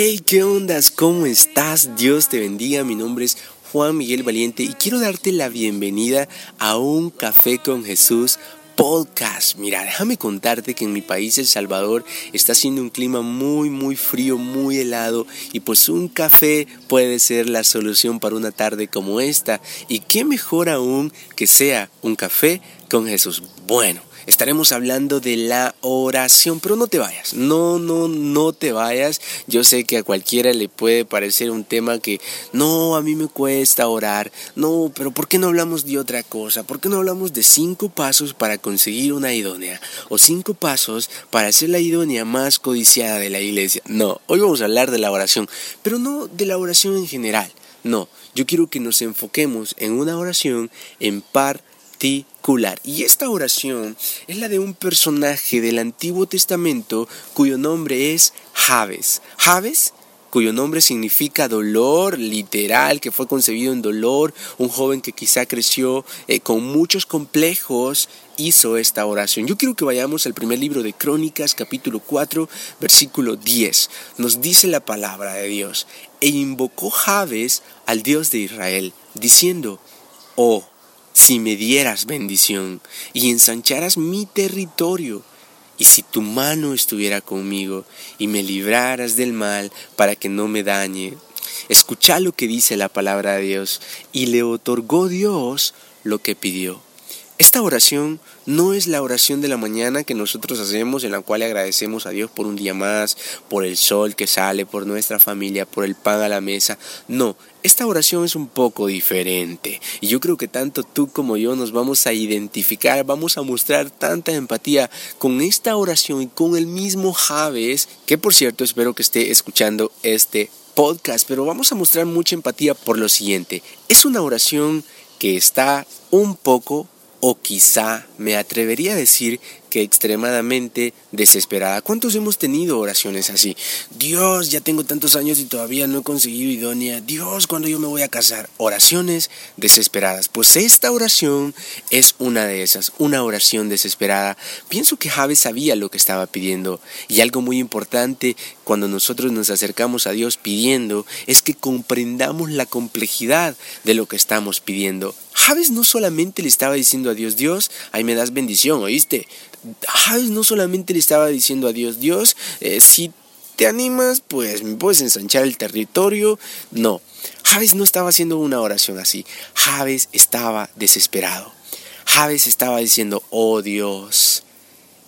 Hey, ¿qué ondas? ¿Cómo estás? Dios te bendiga. Mi nombre es Juan Miguel Valiente y quiero darte la bienvenida a un café con Jesús podcast. Mira, déjame contarte que en mi país, El Salvador, está haciendo un clima muy, muy frío, muy helado y pues un café puede ser la solución para una tarde como esta. Y qué mejor aún que sea un café con Jesús. Bueno, estaremos hablando de la oración, pero no te vayas, no, no, no te vayas. Yo sé que a cualquiera le puede parecer un tema que no, a mí me cuesta orar, no, pero ¿por qué no hablamos de otra cosa? ¿Por qué no hablamos de cinco pasos para conseguir una idónea? O cinco pasos para ser la idónea más codiciada de la iglesia. No, hoy vamos a hablar de la oración, pero no de la oración en general. No, yo quiero que nos enfoquemos en una oración en par y esta oración es la de un personaje del Antiguo Testamento cuyo nombre es Javes. Javes cuyo nombre significa dolor, literal, que fue concebido en dolor, un joven que quizá creció eh, con muchos complejos, hizo esta oración. Yo quiero que vayamos al primer libro de Crónicas, capítulo 4, versículo 10. Nos dice la palabra de Dios, e invocó Javes al Dios de Israel, diciendo, oh, si me dieras bendición y ensancharas mi territorio, y si tu mano estuviera conmigo y me libraras del mal para que no me dañe. Escucha lo que dice la palabra de Dios, y le otorgó Dios lo que pidió. Esta oración no es la oración de la mañana que nosotros hacemos en la cual agradecemos a Dios por un día más, por el sol que sale, por nuestra familia, por el pan a la mesa. No, esta oración es un poco diferente y yo creo que tanto tú como yo nos vamos a identificar, vamos a mostrar tanta empatía con esta oración y con el mismo Javes, que por cierto espero que esté escuchando este podcast, pero vamos a mostrar mucha empatía por lo siguiente. Es una oración que está un poco o quizá me atrevería a decir que extremadamente desesperada. ¿Cuántos hemos tenido oraciones así? Dios, ya tengo tantos años y todavía no he conseguido idónea. Dios, cuando yo me voy a casar? Oraciones desesperadas. Pues esta oración es una de esas, una oración desesperada. Pienso que Javes sabía lo que estaba pidiendo y algo muy importante cuando nosotros nos acercamos a Dios pidiendo es que comprendamos la complejidad de lo que estamos pidiendo. Javes no solamente le estaba diciendo a Dios, Dios, ahí me das bendición, ¿oíste? Javes no solamente le estaba diciendo a Dios, Dios, eh, si te animas, pues me puedes ensanchar el territorio. No, Javes no estaba haciendo una oración así. Javes estaba desesperado. Javes estaba diciendo, oh Dios,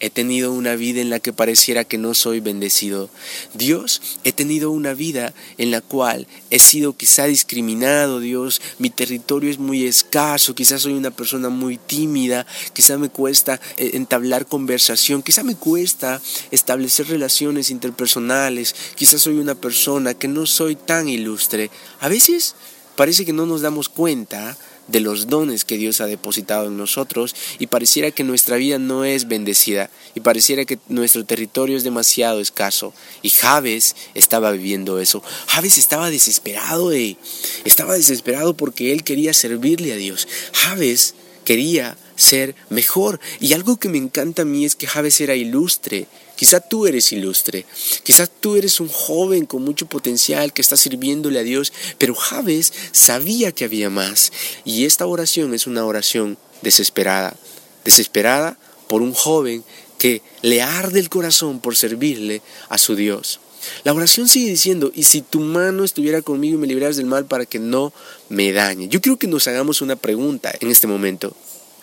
He tenido una vida en la que pareciera que no soy bendecido. Dios, he tenido una vida en la cual he sido quizá discriminado, Dios. Mi territorio es muy escaso, quizás soy una persona muy tímida, quizá me cuesta eh, entablar conversación, quizá me cuesta establecer relaciones interpersonales, quizás soy una persona que no soy tan ilustre. A veces parece que no nos damos cuenta de los dones que Dios ha depositado en nosotros y pareciera que nuestra vida no es bendecida y pareciera que nuestro territorio es demasiado escaso. Y Javes estaba viviendo eso. Javes estaba desesperado, eh. estaba desesperado porque él quería servirle a Dios. Javes quería ser mejor. Y algo que me encanta a mí es que Javes era ilustre. Quizá tú eres ilustre, quizás tú eres un joven con mucho potencial que está sirviéndole a Dios, pero Javes sabía que había más. Y esta oración es una oración desesperada, desesperada por un joven que le arde el corazón por servirle a su Dios. La oración sigue diciendo, y si tu mano estuviera conmigo y me libraras del mal para que no me dañe. Yo creo que nos hagamos una pregunta en este momento.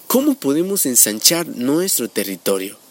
¿Cómo podemos ensanchar nuestro territorio?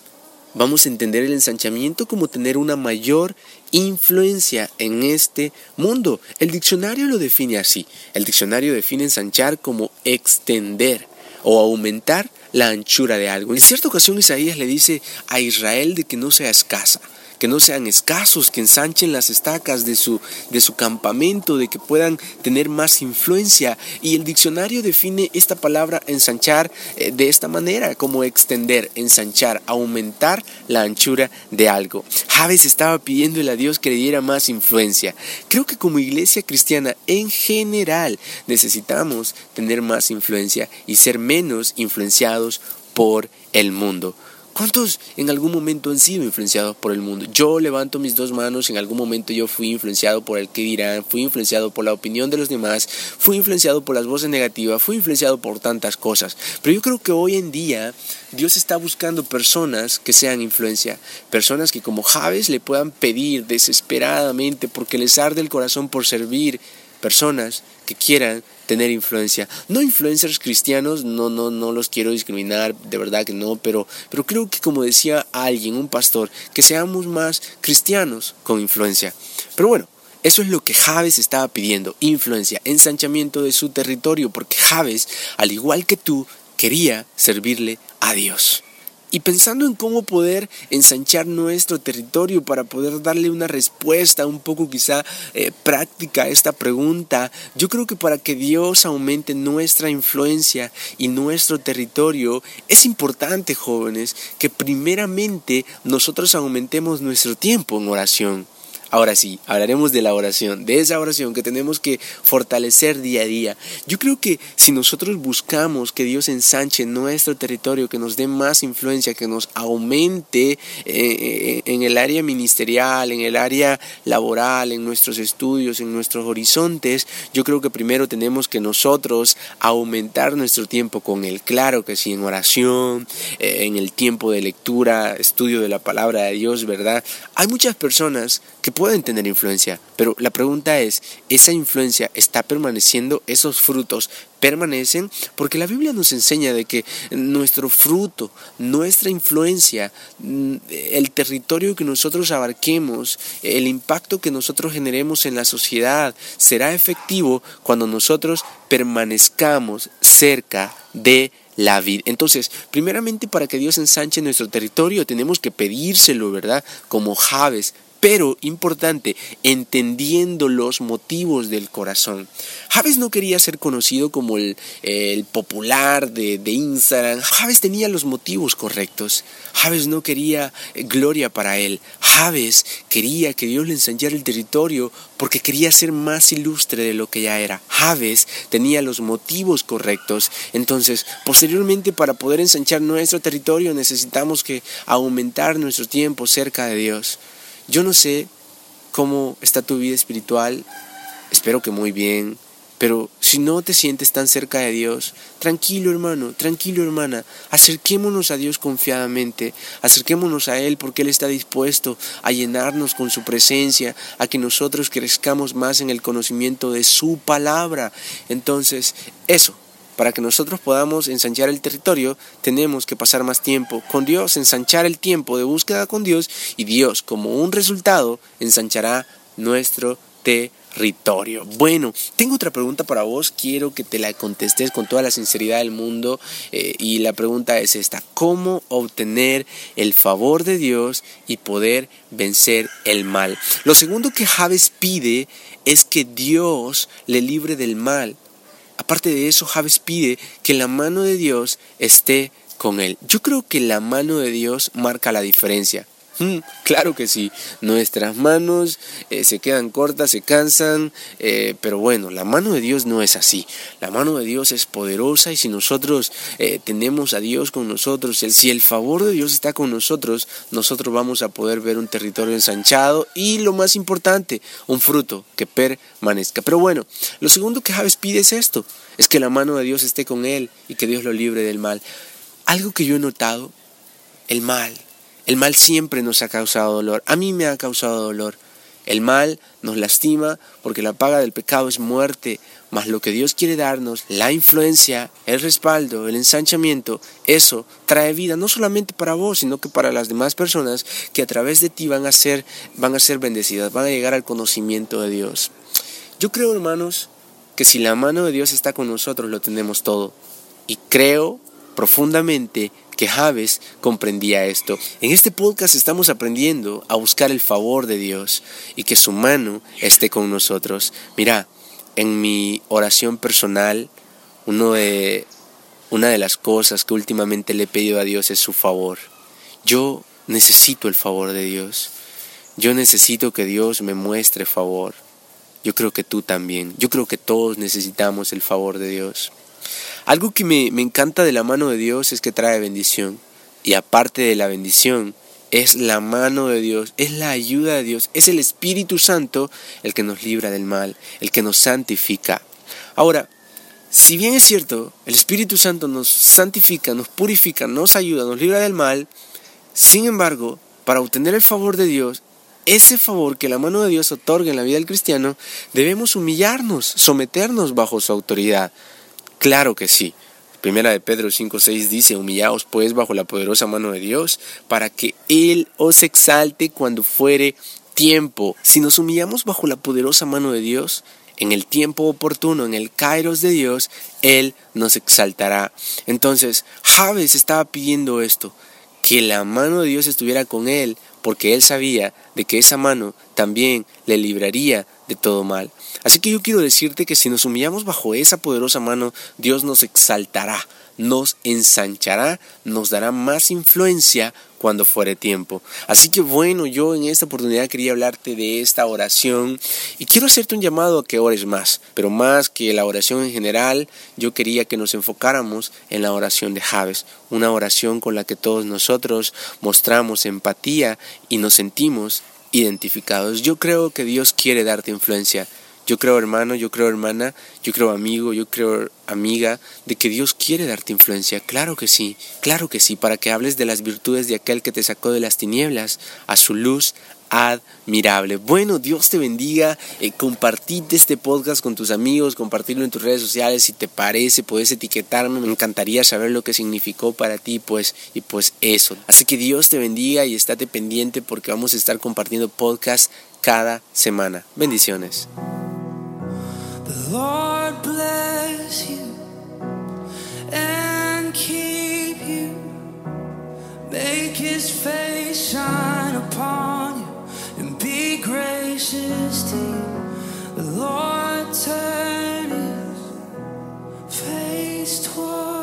Vamos a entender el ensanchamiento como tener una mayor influencia en este mundo. El diccionario lo define así. El diccionario define ensanchar como extender o aumentar la anchura de algo. En cierta ocasión Isaías le dice a Israel de que no sea escasa que no sean escasos, que ensanchen las estacas de su, de su campamento, de que puedan tener más influencia. Y el diccionario define esta palabra ensanchar eh, de esta manera, como extender, ensanchar, aumentar la anchura de algo. Javes estaba pidiéndole a Dios que le diera más influencia. Creo que como iglesia cristiana en general necesitamos tener más influencia y ser menos influenciados por el mundo. ¿Cuántos en algún momento han sido influenciados por el mundo? Yo levanto mis dos manos, en algún momento yo fui influenciado por el que dirán, fui influenciado por la opinión de los demás, fui influenciado por las voces negativas, fui influenciado por tantas cosas. Pero yo creo que hoy en día Dios está buscando personas que sean influencia, personas que como Javes le puedan pedir desesperadamente porque les arde el corazón por servir, personas que quieran tener influencia. No influencers cristianos, no, no, no los quiero discriminar, de verdad que no, pero, pero creo que como decía alguien, un pastor, que seamos más cristianos con influencia. Pero bueno, eso es lo que Javes estaba pidiendo, influencia, ensanchamiento de su territorio, porque Javes, al igual que tú, quería servirle a Dios y pensando en cómo poder ensanchar nuestro territorio para poder darle una respuesta un poco quizá eh, práctica a esta pregunta, yo creo que para que Dios aumente nuestra influencia y nuestro territorio, es importante, jóvenes, que primeramente nosotros aumentemos nuestro tiempo en oración. Ahora sí, hablaremos de la oración, de esa oración que tenemos que fortalecer día a día. Yo creo que si nosotros buscamos que Dios ensanche nuestro territorio, que nos dé más influencia, que nos aumente eh, eh, en el área ministerial, en el área laboral, en nuestros estudios, en nuestros horizontes, yo creo que primero tenemos que nosotros aumentar nuestro tiempo con Él. Claro que sí, en oración, eh, en el tiempo de lectura, estudio de la palabra de Dios, ¿verdad? Hay muchas personas que pueden tener influencia, pero la pregunta es, ¿esa influencia está permaneciendo? ¿Esos frutos permanecen? Porque la Biblia nos enseña de que nuestro fruto, nuestra influencia, mm, el territorio que nosotros abarquemos, el impacto que nosotros generemos en la sociedad, será efectivo cuando nosotros permanezcamos cerca de la vida. Entonces, primeramente para que Dios ensanche nuestro territorio tenemos que pedírselo, ¿verdad? Como Javes, pero importante, entendiendo los motivos del corazón. Javes no quería ser conocido como el, popular de, Instagram. Javes tenía los motivos correctos. Javes no quería gloria para él. Javes quería que Dios le enseñara el territorio porque quería ser más ilustre de lo que ya era. Javes tenía los motivos correctos. Entonces, posteriormente, para poder ensanchar nuestro territorio, necesitamos que aumentar nuestro tiempo cerca de Dios. Yo no sé cómo está tu vida espiritual, espero que muy bien, pero si no te sientes tan cerca de Dios, tranquilo hermano, tranquilo hermana, acerquémonos a Dios confiadamente, acerquémonos a Él porque Él está dispuesto a llenarnos con su presencia, a que nosotros crezcamos más en el conocimiento de su palabra. Entonces, eso, para que nosotros podamos ensanchar el territorio, tenemos que pasar más tiempo con Dios, ensanchar el tiempo de búsqueda con Dios y Dios como un resultado ensanchará nuestro territorio. Bueno, tengo otra pregunta para vos, quiero que te la contestes con toda la sinceridad del mundo eh, y la pregunta es esta, ¿cómo obtener el favor de Dios y poder vencer el mal? Lo segundo que Javes pide es que Dios le libre del mal. Aparte de eso, Javes pide que la mano de Dios esté con él. Yo creo que la mano de Dios marca la diferencia. Mm, claro que sí, nuestras manos eh, se quedan cortas, se cansan, eh, pero bueno, la mano de Dios no es así. La mano de Dios es poderosa y si nosotros eh, tenemos a Dios con nosotros, si el favor de Dios está con nosotros, nosotros vamos a poder ver un territorio ensanchado y lo más importante, un fruto que permanezca. Pero bueno, lo segundo que Javes pide es esto, es que la mano de Dios esté con él y que Dios lo libre del mal. Algo que yo he notado, el mal el mal siempre nos ha causado dolor. A mí me ha causado dolor. El mal nos lastima porque la paga del pecado es muerte, mas lo que Dios quiere darnos, la influencia, el respaldo, el ensanchamiento, eso trae vida no solamente para vos, sino que para las demás personas que a través de ti van a ser van a ser bendecidas, van a llegar al conocimiento de Dios. Yo creo, hermanos, que si la mano de Dios está con nosotros, lo tenemos todo. Y creo profundamente que Javes comprendía esto. En este podcast estamos aprendiendo a buscar el favor de Dios y que su mano esté con nosotros. Mira, en mi oración personal, una de las cosas que últimamente le he pedido a Dios es su favor. Yo necesito el favor de Dios. Yo necesito que Dios me muestre favor. Yo creo que tú también. Yo creo que todos necesitamos el favor de Dios. Algo que me, encanta de la mano de Dios es que trae bendición. Y aparte de la bendición, es la mano de Dios, es la ayuda de Dios, es el Espíritu Santo el que nos libra del mal, el que nos santifica. Ahora, si bien es cierto, el Espíritu Santo nos santifica, nos purifica, nos ayuda, nos libra del mal, sin embargo, para obtener el favor de Dios, ese favor que la mano de Dios otorga en la vida del cristiano, debemos humillarnos, someternos bajo su autoridad. Claro que sí. Primera de Pedro 5:6 dice, humillaos pues bajo la poderosa mano de Dios, para que Él os exalte cuando fuere tiempo. Si nos humillamos bajo la poderosa mano de Dios, en el tiempo oportuno, en el kairos de Dios, Él nos exaltará. Entonces, Javes estaba pidiendo esto, que la mano de Dios estuviera con él, porque él sabía de que esa mano también le libraría de todo mal. Así que yo quiero decirte que si nos humillamos bajo esa poderosa mano, Dios nos exaltará, nos ensanchará, nos dará más influencia cuando fuere tiempo. Así que bueno, yo en esta oportunidad quería hablarte de esta oración y quiero hacerte un llamado a que ores más, pero más que la oración en general, yo quería que nos enfocáramos en la oración de Javes, una oración con la que todos nosotros mostramos empatía y nos sentimos identificados. Yo creo que Dios quiere darte influencia yo creo hermano, yo creo hermana, yo creo amigo, yo creo amiga, de que Dios quiere darte influencia. Claro que sí, claro que sí, para que hables de las virtudes de aquel que te sacó de las tinieblas a su luz admirable. Bueno, Dios te bendiga. Eh, compartite este podcast con tus amigos, compartirlo en tus redes sociales si te parece, puedes etiquetarme. Me encantaría saber lo que significó para ti, pues, y pues eso. Así que Dios te bendiga y estate pendiente porque vamos a estar compartiendo podcast cada semana. Bendiciones. Lord bless you and keep you. Make his face shine upon you and be gracious to you. The Lord turn his face toward